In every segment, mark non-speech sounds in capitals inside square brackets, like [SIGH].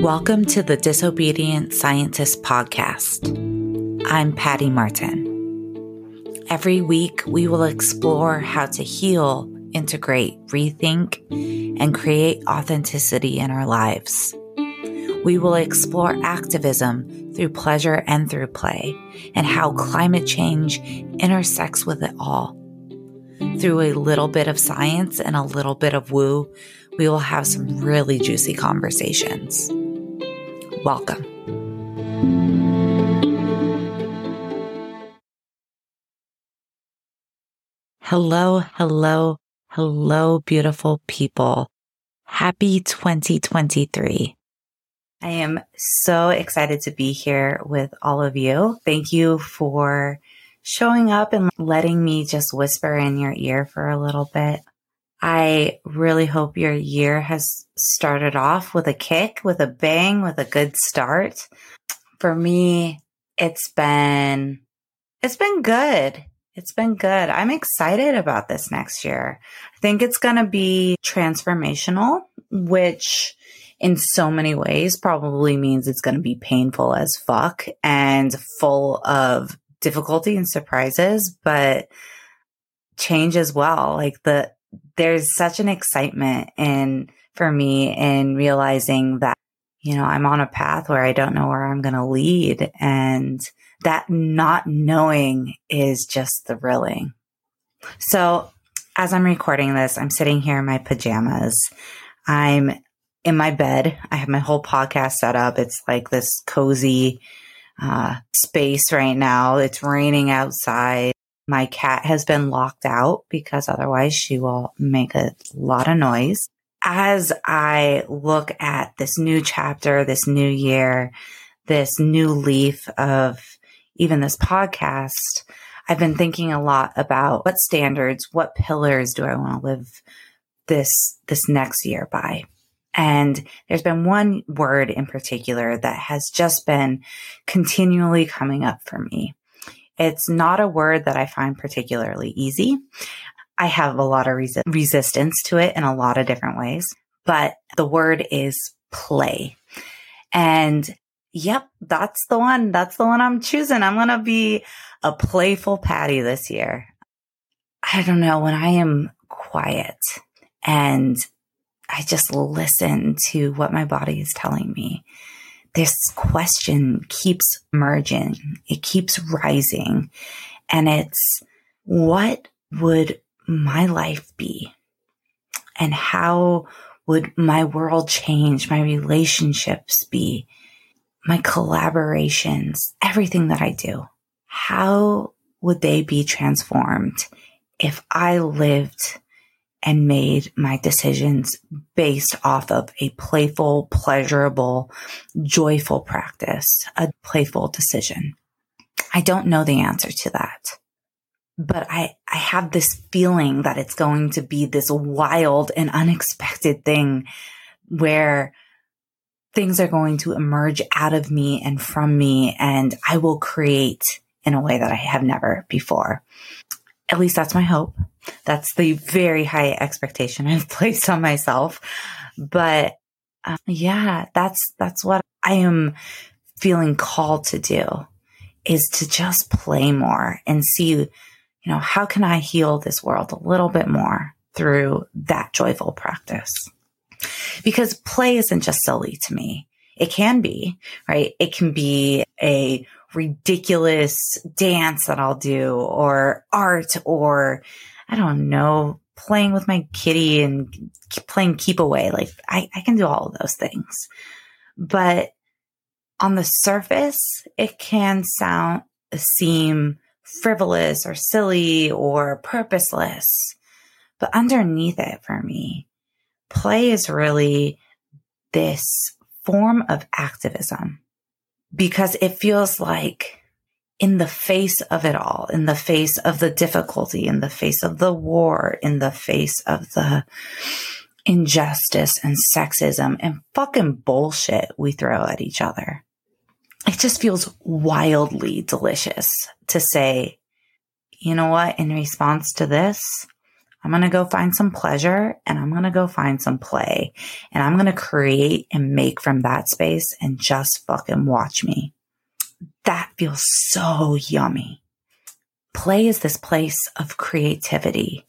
Welcome to the Disobedient Scientist Podcast. I'm Patty Martin. Every week, we will explore how to heal, integrate, rethink, and create authenticity in our lives. We will explore activism through pleasure and through play, and how climate change intersects with it all. Through a little bit of science and a little bit of woo, we will have some really juicy conversations. Welcome. Hello, hello, hello, beautiful people. Happy 2023. I am so excited to be here with all of you. Thank you for showing up and letting me just whisper in your ear for a little bit. I really hope your year has started off with a kick, with a bang, with a good start. For me, it's been, it's been good. It's been good. I'm excited about this next year. I think it's going to be transformational, which in so many ways probably means it's going to be painful as fuck and full of difficulty and surprises, but change as well. Like the, there's such an excitement in for me in realizing that you know I'm on a path where I don't know where I'm going to lead and that not knowing is just thrilling. So as I'm recording this, I'm sitting here in my pajamas. I'm in my bed. I have my whole podcast set up. It's like this cozy uh, space right now. It's raining outside. My cat has been locked out because otherwise she will make a lot of noise. As I look at this new chapter, this new year, this new leaf of even this podcast, I've been thinking a lot about what standards, what pillars do I want to live this, this next year by? And there's been one word in particular that has just been continually coming up for me. It's not a word that I find particularly easy. I have a lot of resi- resistance to it in a lot of different ways, but the word is play. And yep, that's the one. That's the one I'm choosing. I'm going to be a playful Patty this year. I don't know when I am quiet and I just listen to what my body is telling me this question keeps merging. It keeps rising. And it's what would my life be? And how would my world change? My relationships be? My collaborations, everything that I do. How would they be transformed if I lived and made my decisions based off of a playful, pleasurable, joyful practice, a playful decision. I don't know the answer to that, but I, I have this feeling that it's going to be this wild and unexpected thing where things are going to emerge out of me and from me and I will create in a way that I have never before. At least that's my hope. That's the very high expectation [LAUGHS] I've placed on myself. But uh, yeah, that's, that's what I am feeling called to do is to just play more and see, you know, how can I heal this world a little bit more through that joyful practice? Because play isn't just silly to me. It can be, right? It can be a ridiculous dance that I'll do or art or I don't know, playing with my kitty and playing keep away. Like I, I can do all of those things. But on the surface, it can sound, seem frivolous or silly or purposeless. But underneath it for me, play is really this form of activism because it feels like in the face of it all, in the face of the difficulty, in the face of the war, in the face of the injustice and sexism and fucking bullshit we throw at each other. It just feels wildly delicious to say, you know what? In response to this, I'm going to go find some pleasure and I'm going to go find some play and I'm going to create and make from that space and just fucking watch me. That feels so yummy. Play is this place of creativity.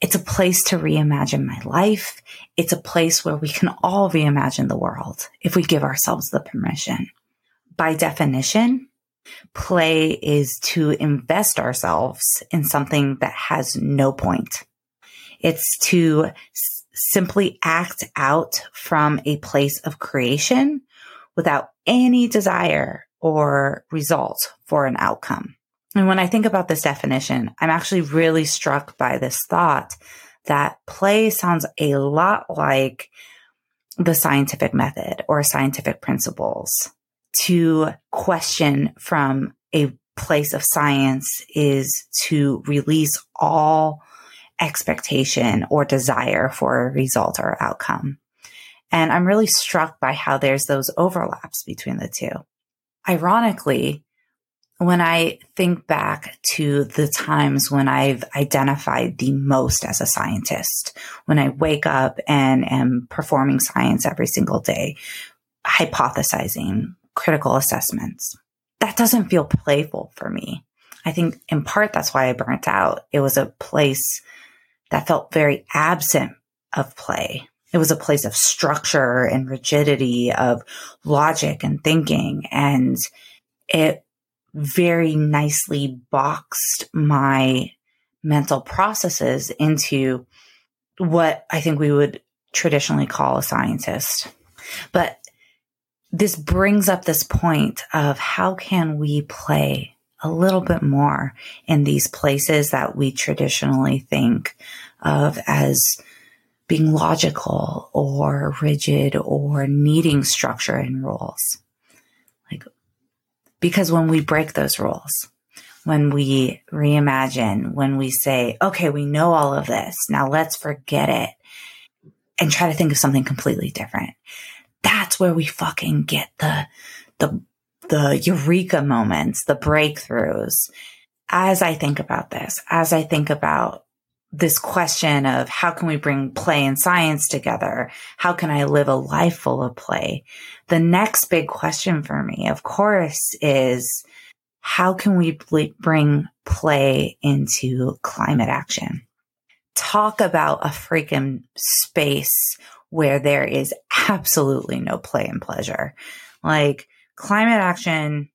It's a place to reimagine my life. It's a place where we can all reimagine the world if we give ourselves the permission. By definition, play is to invest ourselves in something that has no point. It's to s- simply act out from a place of creation without any desire or result for an outcome. And when I think about this definition, I'm actually really struck by this thought that play sounds a lot like the scientific method or scientific principles. To question from a place of science is to release all expectation or desire for a result or outcome. And I'm really struck by how there's those overlaps between the two. Ironically, when I think back to the times when I've identified the most as a scientist, when I wake up and am performing science every single day, hypothesizing, critical assessments, that doesn't feel playful for me. I think in part that's why I burnt out. It was a place that felt very absent of play. It was a place of structure and rigidity, of logic and thinking. And it very nicely boxed my mental processes into what I think we would traditionally call a scientist. But this brings up this point of how can we play a little bit more in these places that we traditionally think of as being logical or rigid or needing structure and rules. Like, because when we break those rules, when we reimagine, when we say, okay, we know all of this, now let's forget it and try to think of something completely different. That's where we fucking get the, the the eureka moments, the breakthroughs. As I think about this, as I think about this question of how can we bring play and science together? How can I live a life full of play? The next big question for me, of course, is how can we bring play into climate action? Talk about a freaking space where there is absolutely no play and pleasure. Like climate action,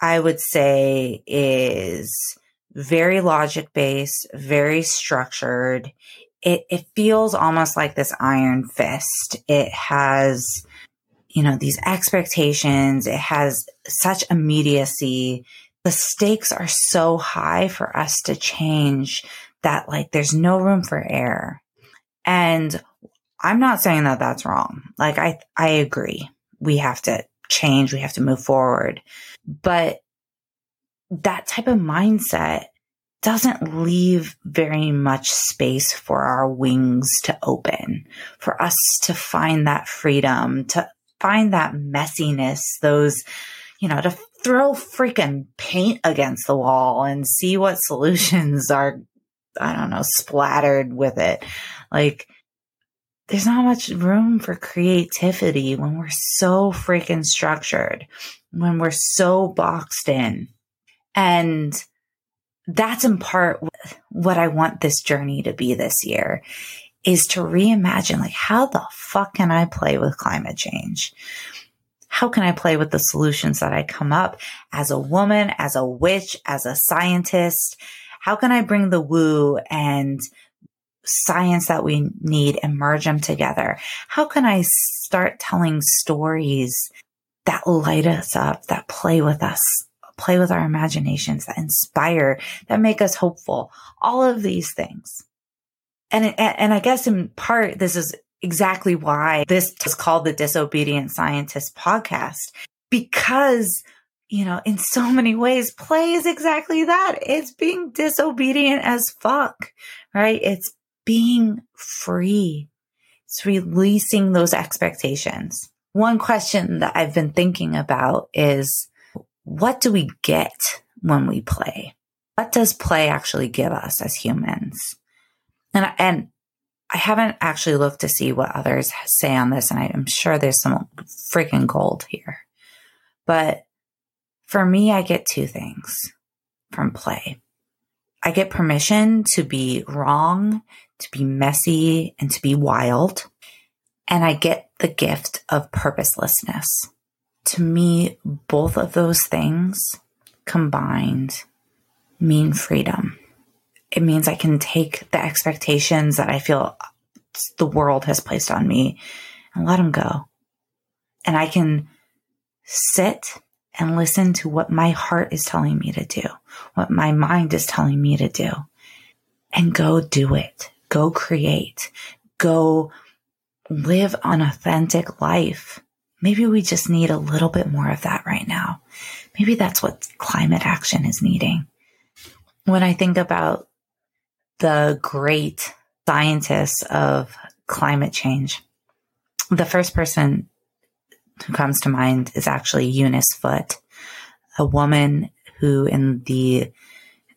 I would say is very logic based, very structured. It, it feels almost like this iron fist. It has, you know, these expectations. It has such immediacy. The stakes are so high for us to change that like there's no room for error. And I'm not saying that that's wrong. Like I, I agree. We have to change. We have to move forward. But that type of mindset doesn't leave very much space for our wings to open, for us to find that freedom, to find that messiness, those, you know, to throw freaking paint against the wall and see what [LAUGHS] solutions are, I don't know, splattered with it. Like, there's not much room for creativity when we're so freaking structured, when we're so boxed in. And that's in part what I want this journey to be this year is to reimagine like how the fuck can I play with climate change? How can I play with the solutions that I come up as a woman, as a witch, as a scientist? How can I bring the woo and science that we need and merge them together? How can I start telling stories that light us up, that play with us, play with our imaginations, that inspire, that make us hopeful? All of these things. And, and I guess in part, this is exactly why this is called the Disobedient Scientist podcast, because you know, in so many ways, play is exactly that. It's being disobedient as fuck, right? It's being free. It's releasing those expectations. One question that I've been thinking about is what do we get when we play? What does play actually give us as humans? And, and I haven't actually looked to see what others say on this, and I'm sure there's some freaking gold here. But for me, I get two things from play. I get permission to be wrong, to be messy, and to be wild. And I get the gift of purposelessness. To me, both of those things combined mean freedom. It means I can take the expectations that I feel the world has placed on me and let them go. And I can sit and listen to what my heart is telling me to do, what my mind is telling me to do, and go do it. Go create. Go live an authentic life. Maybe we just need a little bit more of that right now. Maybe that's what climate action is needing. When I think about the great scientists of climate change, the first person who comes to mind is actually Eunice Foote, a woman who in the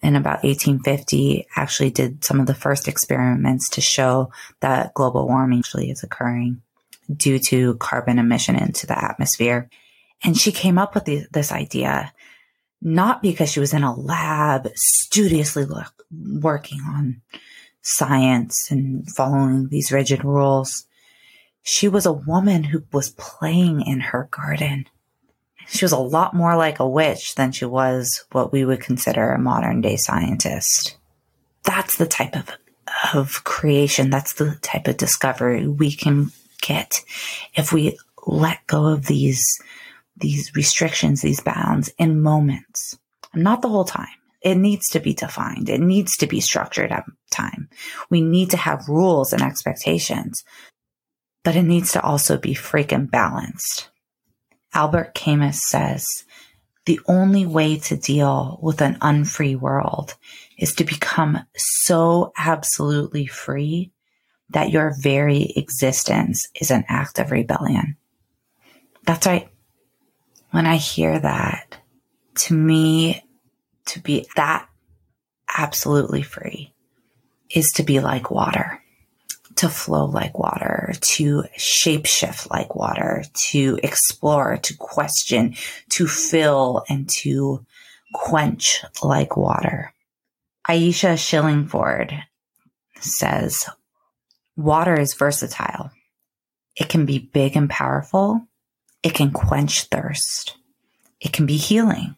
in about 1850 actually did some of the first experiments to show that global warming actually is occurring due to carbon emission into the atmosphere. And she came up with the, this idea not because she was in a lab studiously look, working on science and following these rigid rules. She was a woman who was playing in her garden. She was a lot more like a witch than she was what we would consider a modern day scientist. That's the type of, of creation. That's the type of discovery we can get if we let go of these, these restrictions, these bounds in moments, not the whole time. It needs to be defined. It needs to be structured at time. We need to have rules and expectations, but it needs to also be freaking balanced. Albert Camus says, the only way to deal with an unfree world is to become so absolutely free that your very existence is an act of rebellion. That's right. When I hear that, to me, to be that absolutely free is to be like water to flow like water, to shapeshift like water, to explore, to question, to fill, and to quench like water. Aisha Shillingford says, water is versatile. It can be big and powerful. It can quench thirst. It can be healing.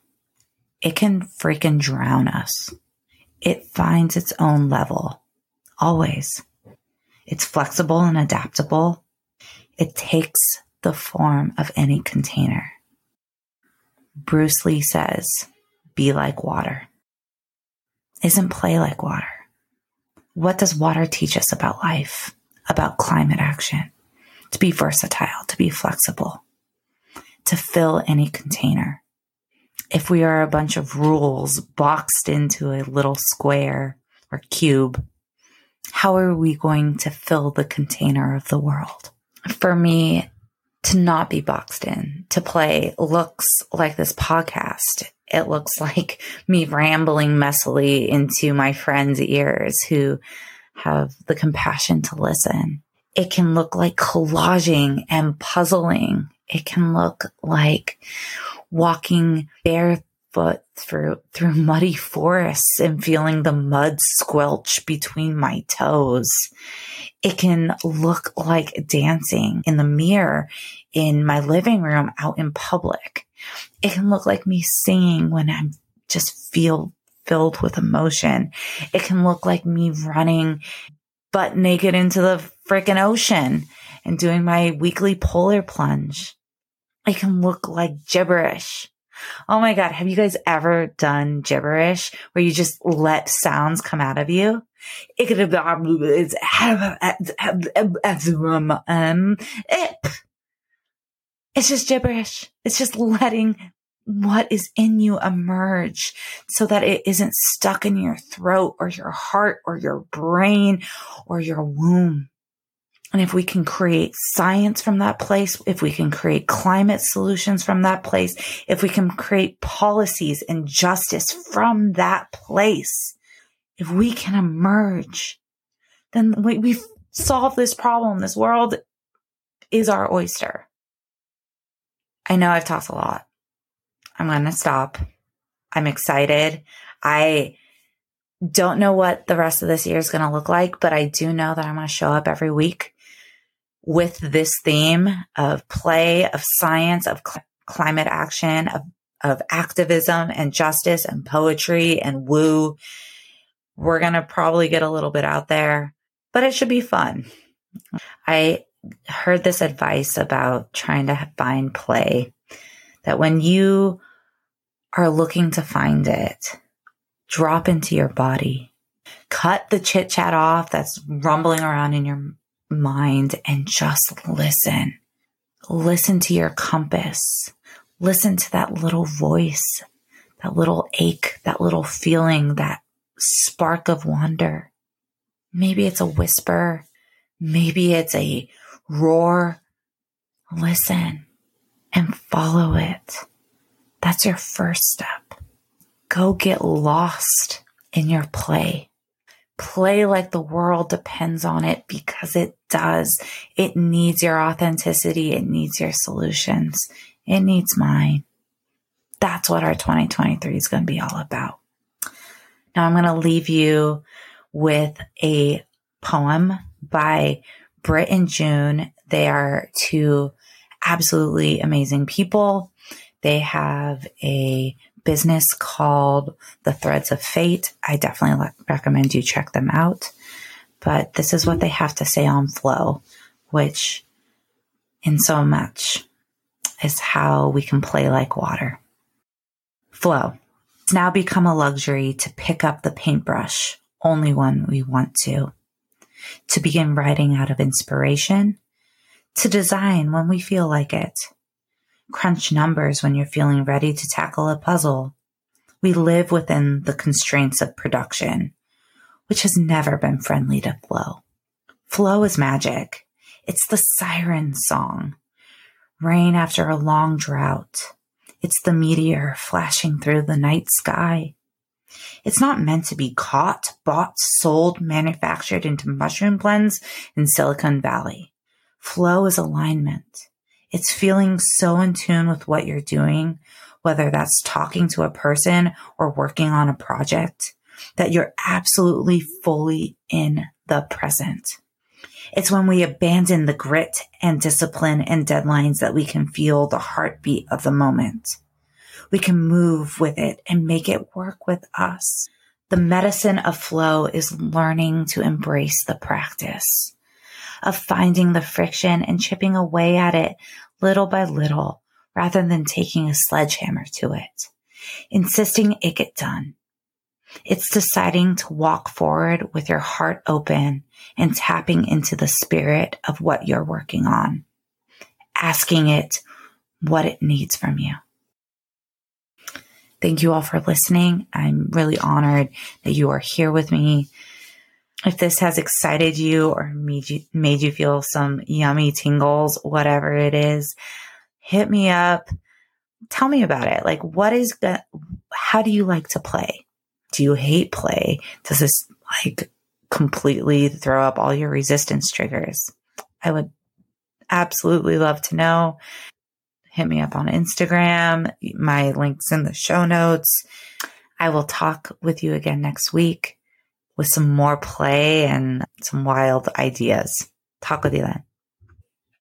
It can freaking drown us. It finds its own level. Always. It's flexible and adaptable. It takes the form of any container. Bruce Lee says, be like water. Isn't play like water? What does water teach us about life, about climate action? To be versatile, to be flexible, to fill any container. If we are a bunch of rules boxed into a little square or cube, how are we going to fill the container of the world? For me, to not be boxed in, to play looks like this podcast. It looks [LAUGHS] like me rambling messily into my friends' ears who have the compassion to listen. It can look like collaging and puzzling. It can look like walking bare foot through through muddy forests and feeling the mud squelch between my toes. It can look like dancing in the mirror in my living room out in public. It can look like me singing when I'm just feel filled with emotion. It can look like me running butt naked into the freaking ocean and doing my weekly polar plunge. It can look like gibberish Oh my God. Have you guys ever done gibberish where you just let sounds come out of you? It could have been, it's, um, um, it's just gibberish. It's just letting what is in you emerge so that it isn't stuck in your throat or your heart or your brain or your womb. And if we can create science from that place, if we can create climate solutions from that place, if we can create policies and justice from that place, if we can emerge, then we, we've solved this problem. This world is our oyster. I know I've talked a lot. I'm going to stop. I'm excited. I don't know what the rest of this year is going to look like, but I do know that I'm going to show up every week with this theme of play, of science, of cl- climate action, of, of activism and justice and poetry and woo. We're going to probably get a little bit out there, but it should be fun. I heard this advice about trying to find play that when you are looking to find it, drop into your body, cut the chit chat off that's rumbling around in your mind and just listen. Listen to your compass. Listen to that little voice, that little ache, that little feeling, that spark of wonder. Maybe it's a whisper. Maybe it's a roar. Listen and follow it. That's your first step. Go get lost in your play. Play like the world depends on it because it does. It needs your authenticity. It needs your solutions. It needs mine. That's what our 2023 is going to be all about. Now I'm going to leave you with a poem by Britt and June. They are two absolutely amazing people. They have a business called The Threads of Fate. I definitely recommend you check them out. But this is what they have to say on flow, which in so much is how we can play like water. Flow. It's now become a luxury to pick up the paintbrush only when we want to, to begin writing out of inspiration, to design when we feel like it, crunch numbers when you're feeling ready to tackle a puzzle. We live within the constraints of production, which has never been friendly to flow. Flow is magic. It's the siren song. Rain after a long drought. It's the meteor flashing through the night sky. It's not meant to be caught, bought, sold, manufactured into mushroom blends in Silicon Valley. Flow is alignment. It's feeling so in tune with what you're doing, whether that's talking to a person or working on a project, that you're absolutely fully in the present. It's when we abandon the grit and discipline and deadlines that we can feel the heartbeat of the moment. We can move with it and make it work with us. The medicine of flow is learning to embrace the practice of finding the friction and chipping away at it little by little rather than taking a sledgehammer to it, insisting it get done. It's deciding to walk forward with your heart open and tapping into the spirit of what you're working on, asking it what it needs from you. Thank you all for listening. I'm really honored that you are here with me if this has excited you or made you, made you feel some yummy tingles, whatever it is, hit me up. Tell me about it. Like, what is? How do you like to play? Do you hate play? Does this like completely throw up all your resistance triggers? I would absolutely love to know. Hit me up on Instagram. My link's in the show notes. I will talk with you again next week with some more play and some wild ideas. Talk with you then.